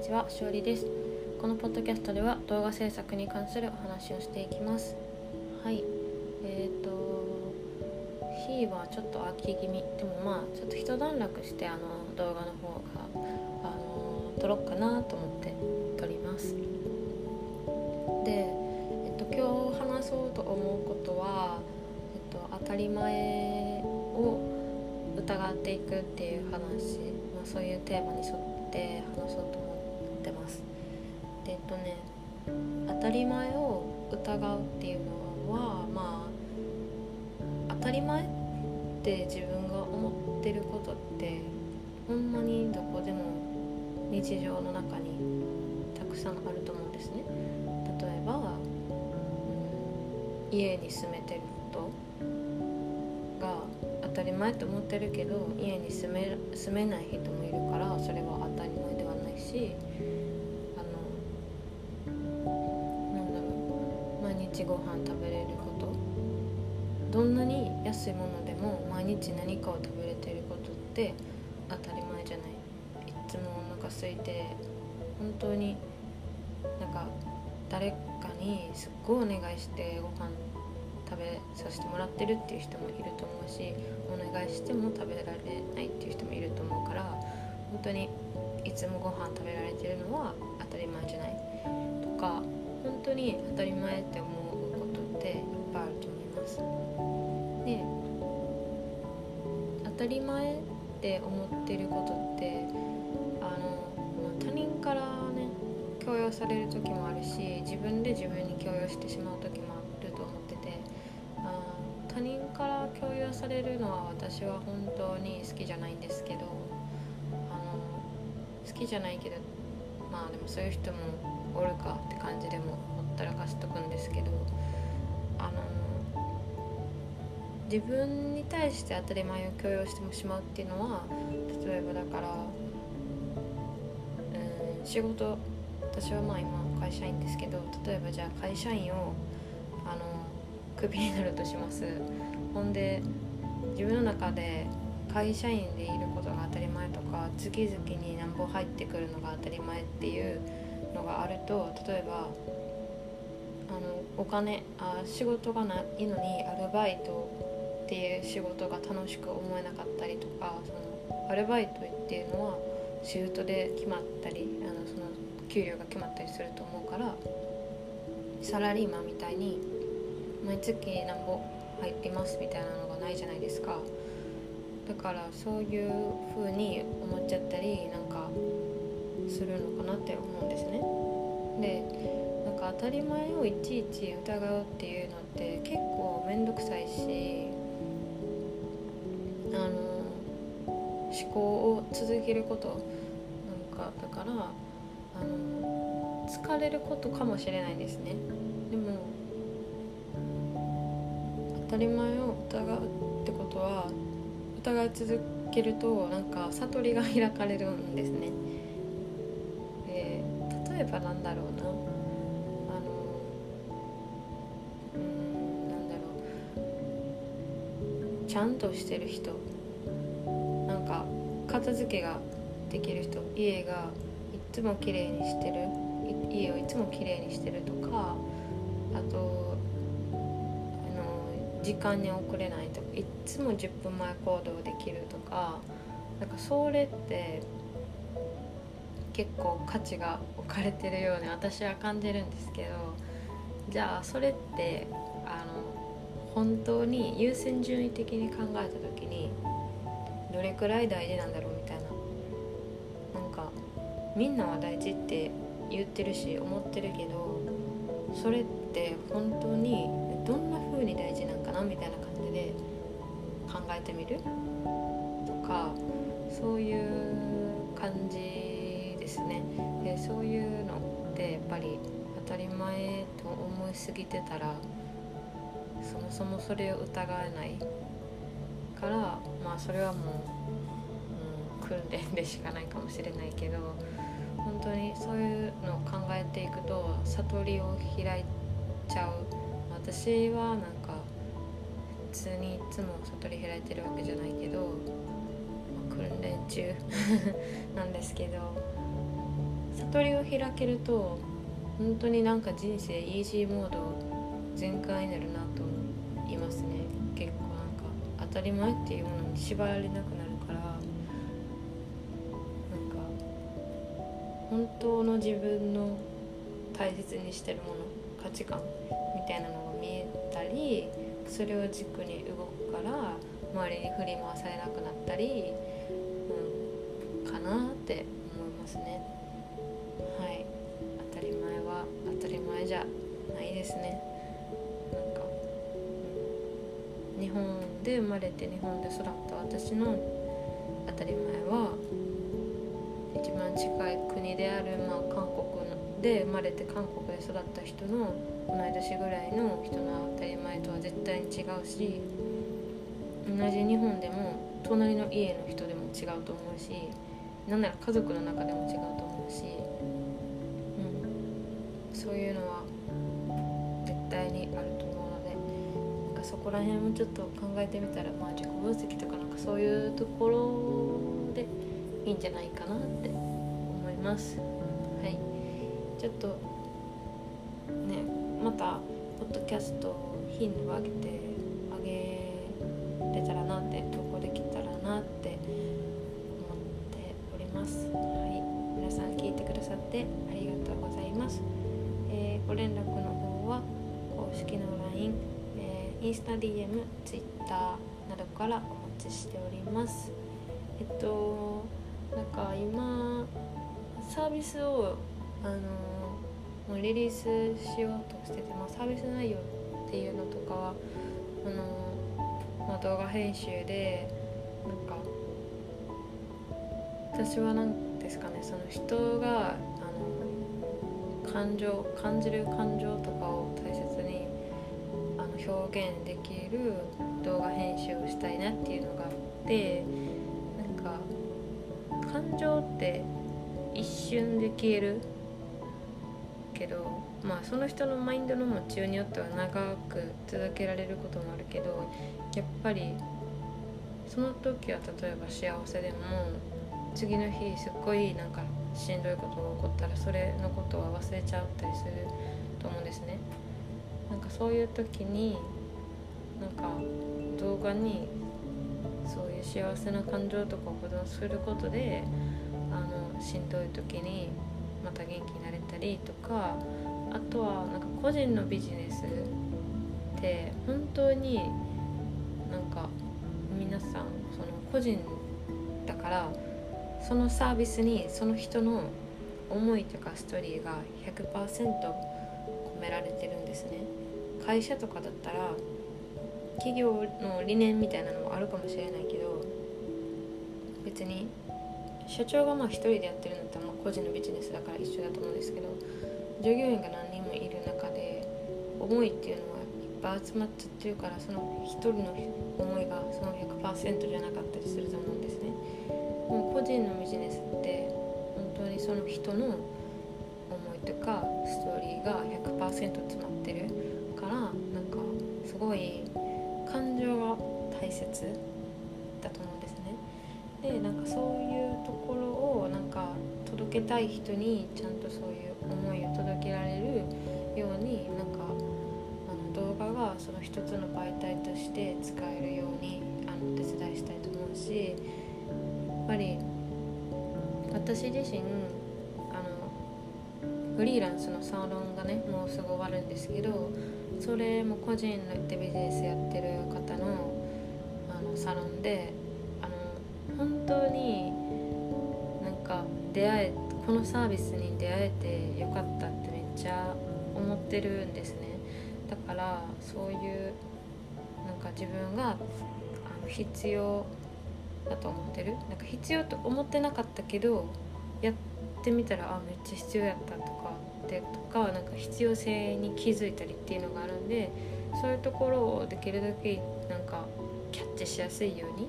にちは、しおりです。このポッドキャストでは動画制作に関するお話をしていきます。はい。えっ、ー、と、日はちょっと秋気味。でもまあ、ちょっと一段落して、あの、動画の方が、あの、撮ろうかなと思って撮ります。で、えっ、と、今日話そうと思うことは、えっと、当たり前を疑っていくっていう話、まあ、そういうテーマに沿って話そうと思ってますとね当たり前を疑うっていうのはまあ当たり前って自分が思ってることってほんまにどこでも日常の中にたくさんあると思うんですね。例えば、うん、家に住めてることが当たり前と思ってるけど家に住め住めない人もいるからそれは当たり前ではないし日ご飯食べれることどんなに安いものでも毎日何かを食べれてることって当たり前じゃないいつもお腹空いて本当になんか誰かにすっごいお願いしてご飯食べさせてもらってるっていう人もいると思うしお願いしても食べられないっていう人もいると思うから本当にいつもご飯食べられてるのは当たり前じゃないとか本当に当たり前って思うぱいあると思います。で当たり前って思ってることってあの、まあ、他人からね強要される時もあるし自分で自分に強要してしまう時もあると思ってて他人から共有されるのは私は本当に好きじゃないんですけどあの好きじゃないけどまあでもそういう人もおるかって感じでもほったらかしとくんですけどあの自分に対して当たり前を強要してしまうっていうのは例えばだからうん仕事私はまあ今会社員ですけど例えばじゃあ会社員をあのクビになるとしますほんで自分の中で会社員でいることが当たり前とか月々に何本入ってくるのが当たり前っていうのがあると例えばのお金あ仕事がないのにアルバイトっていう仕事が楽しく思えなかったりとかそのアルバイトっていうのはシフトで決まったりあのその給料が決まったりすると思うからサラリーマンみたいに毎月なんぼ入りますみたいなのがないじゃないですか。だからそういう風に思っちゃったりなんかするのかなって思うんですね。でか当たり前をいちいち疑うっていうのって結構面倒くさいしあの思考を続けることなんかだからあの疲れることかもしれないですねでも当たり前を疑うってことは疑い続けるとなんか悟りが開かれるんですね。で例えばなんだろうなちゃんとしてる人。なんか片付けができる人。家がいつも綺麗にしてる。家をいつも綺麗にしてるとかあとあの時間に遅れないとかいつも10分前行動できるとかなんかそれって結構価値が置かれてるように私は感じるんですけどじゃあそれってあの本当に優先順位的に考えた時にどれくらい大事なんだろうみたいな。なんかみんなは大事って言ってるし思ってるけどそれって本当にどんな風に大事なんかなみたいな感じで考えてみる？とかそういう感じですね。でそういうのってやっぱり当たり前と思いすぎてたらそもそもそれを疑えないからまあそれはもう、うん、訓練でしかないかもしれないけど本当にそういうのを考えていくと悟りを開いちゃう。私はなんか普通にいつも悟り開いてるわけじゃないけど、まあ、訓練中 なんですけど悟りを開けると本当になんか人生イージーモード全開になるないますね。結構なんか当たり前っていうものに縛られなくなるからなんか本当の自分の大切にしてるもの価値観みたいなのが見えたりそれを軸に動くから周りに振り回されなくなったり、うん、かなって思いますね。はい。当たり前は当たり前じゃないですね。日本で生まれて日本で育った私の当たり前は一番近い国である、まあ、韓国で生まれて韓国で育った人の同い年ぐらいの人の当たり前とは絶対に違うし同じ日本でも隣の家の人でも違うと思うしなんなら家族の中でも違うと思う。こら辺もちょっと考えてみたら、まあ、自己分析とかなんかそういうところでいいんじゃないかなって思います。はい。ちょっとねまたポッドキャスト頻度を上げてあげれたらなって投稿できたらなって思っております。はい。皆さん聞いてくださってありがとうございます、えー、ご連絡の方は公式の LINE、インスタ DM、Twitter などからお待ちしております。えっとなんか今サービスをあのもうリリースしようとしてて、まあ、サービス内容っていうのとかはあの、まあ、動画編集でなんか私は何ですかねその人があの感情感じる感情とかを表現できる動画編集をしたいなっていうのがあってなんか感情って一瞬で消えるけどまあその人のマインドの持ちようによっては長く続けられることもあるけどやっぱりその時は例えば幸せでも次の日すっごいなんかしんどいことが起こったらそれのことは忘れちゃったりすると思うんですね。なんかそういう時になんか動画にそういう幸せな感情とかを保存することであのしんどい時にまた元気になれたりとかあとはなんか個人のビジネスって本当になんか皆さんその個人だからそのサービスにその人の思いとかストーリーが100%込められてるんですね。会社とかだったら企業の理念みたいなのもあるかもしれないけど別に社長がまあ一人でやってるのってまあ個人のビジネスだから一緒だと思うんですけど従業員が何人もいる中で思いっていうのはいっぱい集まっちゃってるからその一人の思いがその100%じゃなかったりすると思うんですね。もう個人のビジネスって本当にその人の思いとかストーリーが100%詰まってるからなんかすごい感情が大切だと思うんですね。でなんかそういうところをなんか届けたい人にちゃんとそういう思いを届けられるようになんかあの動画がその一つの媒体として使えるようにあのお手伝いしたいと思うしやっぱり私自身あのフリーランスのサロンがねもうすぐ終わるんですけどそれも個人のビジネスやってる方のあのサロンであの本当になんか出会えこのサービスに出会えてよかったってめっちゃ思ってるんですね。だからそういうなんか自分があの必要だと思ってる。なんか必要と思ってなかったけどやってみたらあめっちゃ必要やったとかでとかなんか必要性に気づいたりっていうのがあるんでそういうところをできるだけなんかキャッチしやすいように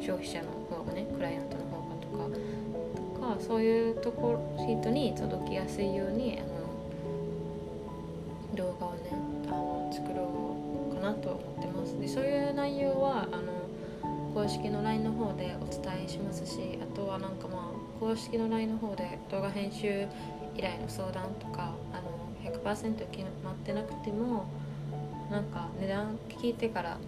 消費者の方がねクライアントの方がとかとかそういうところ人に届きやすいようにあの動画をねあの作ろうかなと思ってます。でそういう内容はあの公式の LINE の方でお伝えしますしあとはなんかまあ公式の LINE の方で動画編集依頼の相談とかあの100%決まってなくてもなんか値段聞いてからあ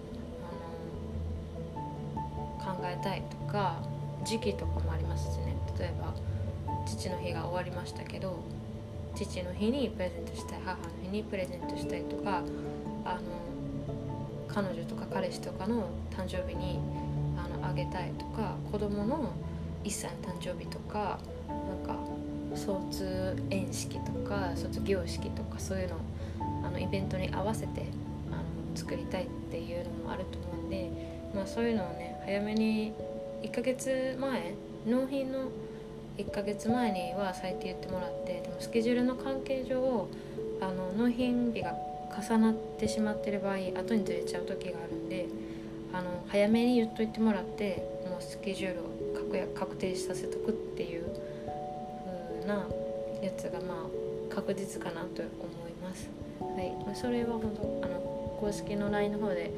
の考えたいとか時期とかもありますしね。例えば父の日が終わりましたけど父の日にプレゼントしたい母の日にプレゼントしたいとかあの彼女とか彼氏とかの誕生日にあのあげたいとか子供の1歳の誕生日とかなんか卒園式とか卒業式とかそういうのあのイベントに合わせてあの作りたいっていうのもあると思うんで、まあ、そういうのをね早めに1ヶ月前納品の1ヶ月前には最低言ってもらってでもスケジュールの関係上あの納品日が重なってしまってる場合後にずれちゃう時があるんであの早めに言っといてもらってもうスケジュールを確定させとくっていうなやつがまあ確実かなと思います。はい、それは本当あの公式の LINE の方で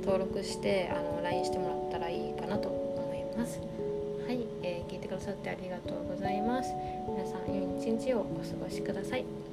登録してあの LINE してもらったらいいかなと思います。はい、えー、聞いてくださってありがとうございます。皆さん良い一日をお過ごしください。